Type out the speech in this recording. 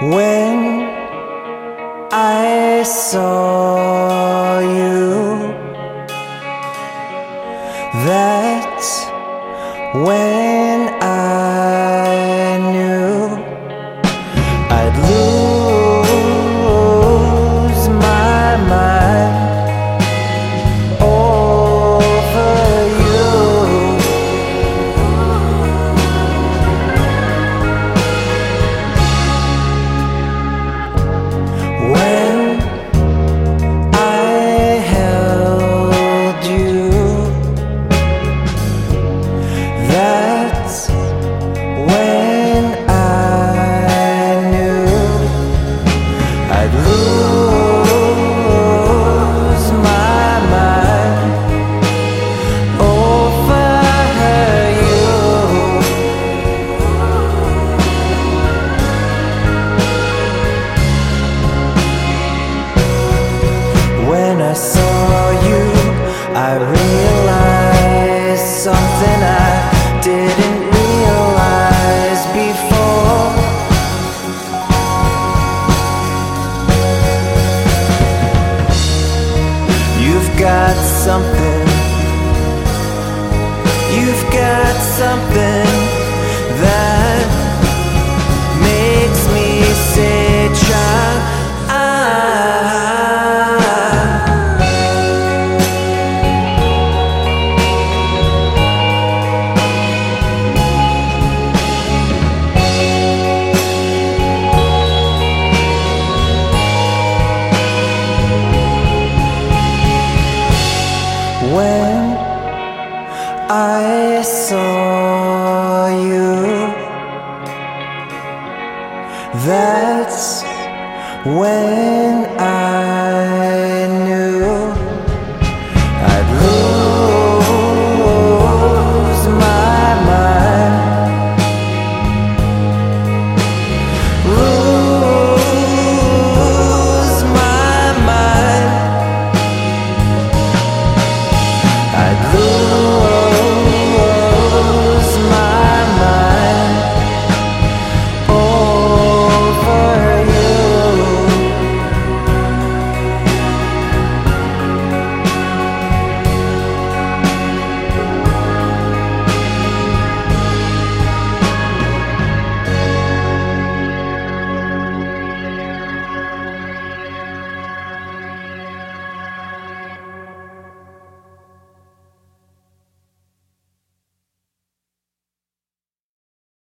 When I saw you, that's when something. You've got something. when I saw you. That's when I.